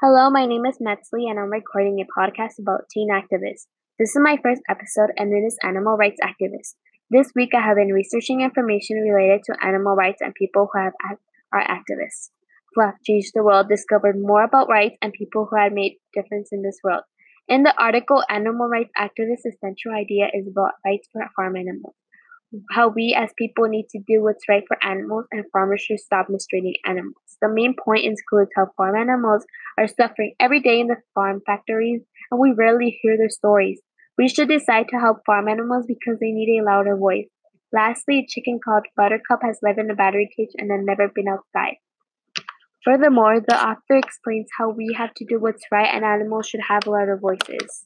Hello, my name is Metzley, and I'm recording a podcast about teen activists. This is my first episode, and it is Animal Rights Activists. This week, I have been researching information related to animal rights and people who have are activists, who have changed the world, discovered more about rights, and people who have made difference in this world. In the article, Animal Rights Activists' essential idea is about rights for farm animals how we as people need to do what's right for animals and farmers should stop mistreating animals. The main point includes how farm animals are suffering every day in the farm factories and we rarely hear their stories. We should decide to help farm animals because they need a louder voice. Lastly, a chicken called Buttercup has lived in a battery cage and has never been outside. Furthermore, the author explains how we have to do what's right and animals should have louder voices.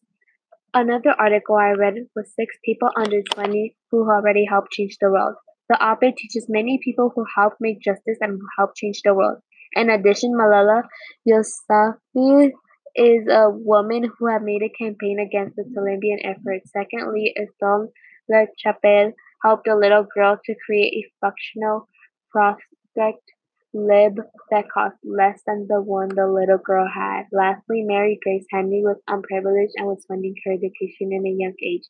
Another article I read was six people under 20 who already helped change the world. The author teaches many people who help make justice and who help change the world. In addition, Malala Yousafzai is a woman who has made a campaign against the Taliban effort. Secondly, Islam Le Chapelle helped a little girl to create a functional prosthetic limb that cost less than the one the little girl had. Lastly, Mary Grace Henry was unprivileged and was funding her education in a young age.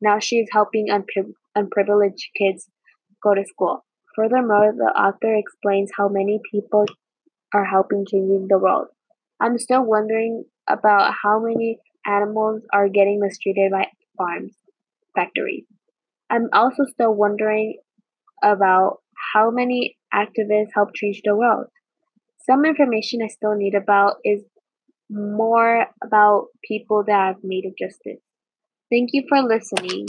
Now she is helping unpri- unprivileged kids go to school. Furthermore, the author explains how many people are helping changing the world. I'm still wondering about how many animals are getting mistreated by farms, factories. I'm also still wondering about how many activists help change the world. Some information I still need about is more about people that have made a justice. Thank you for listening.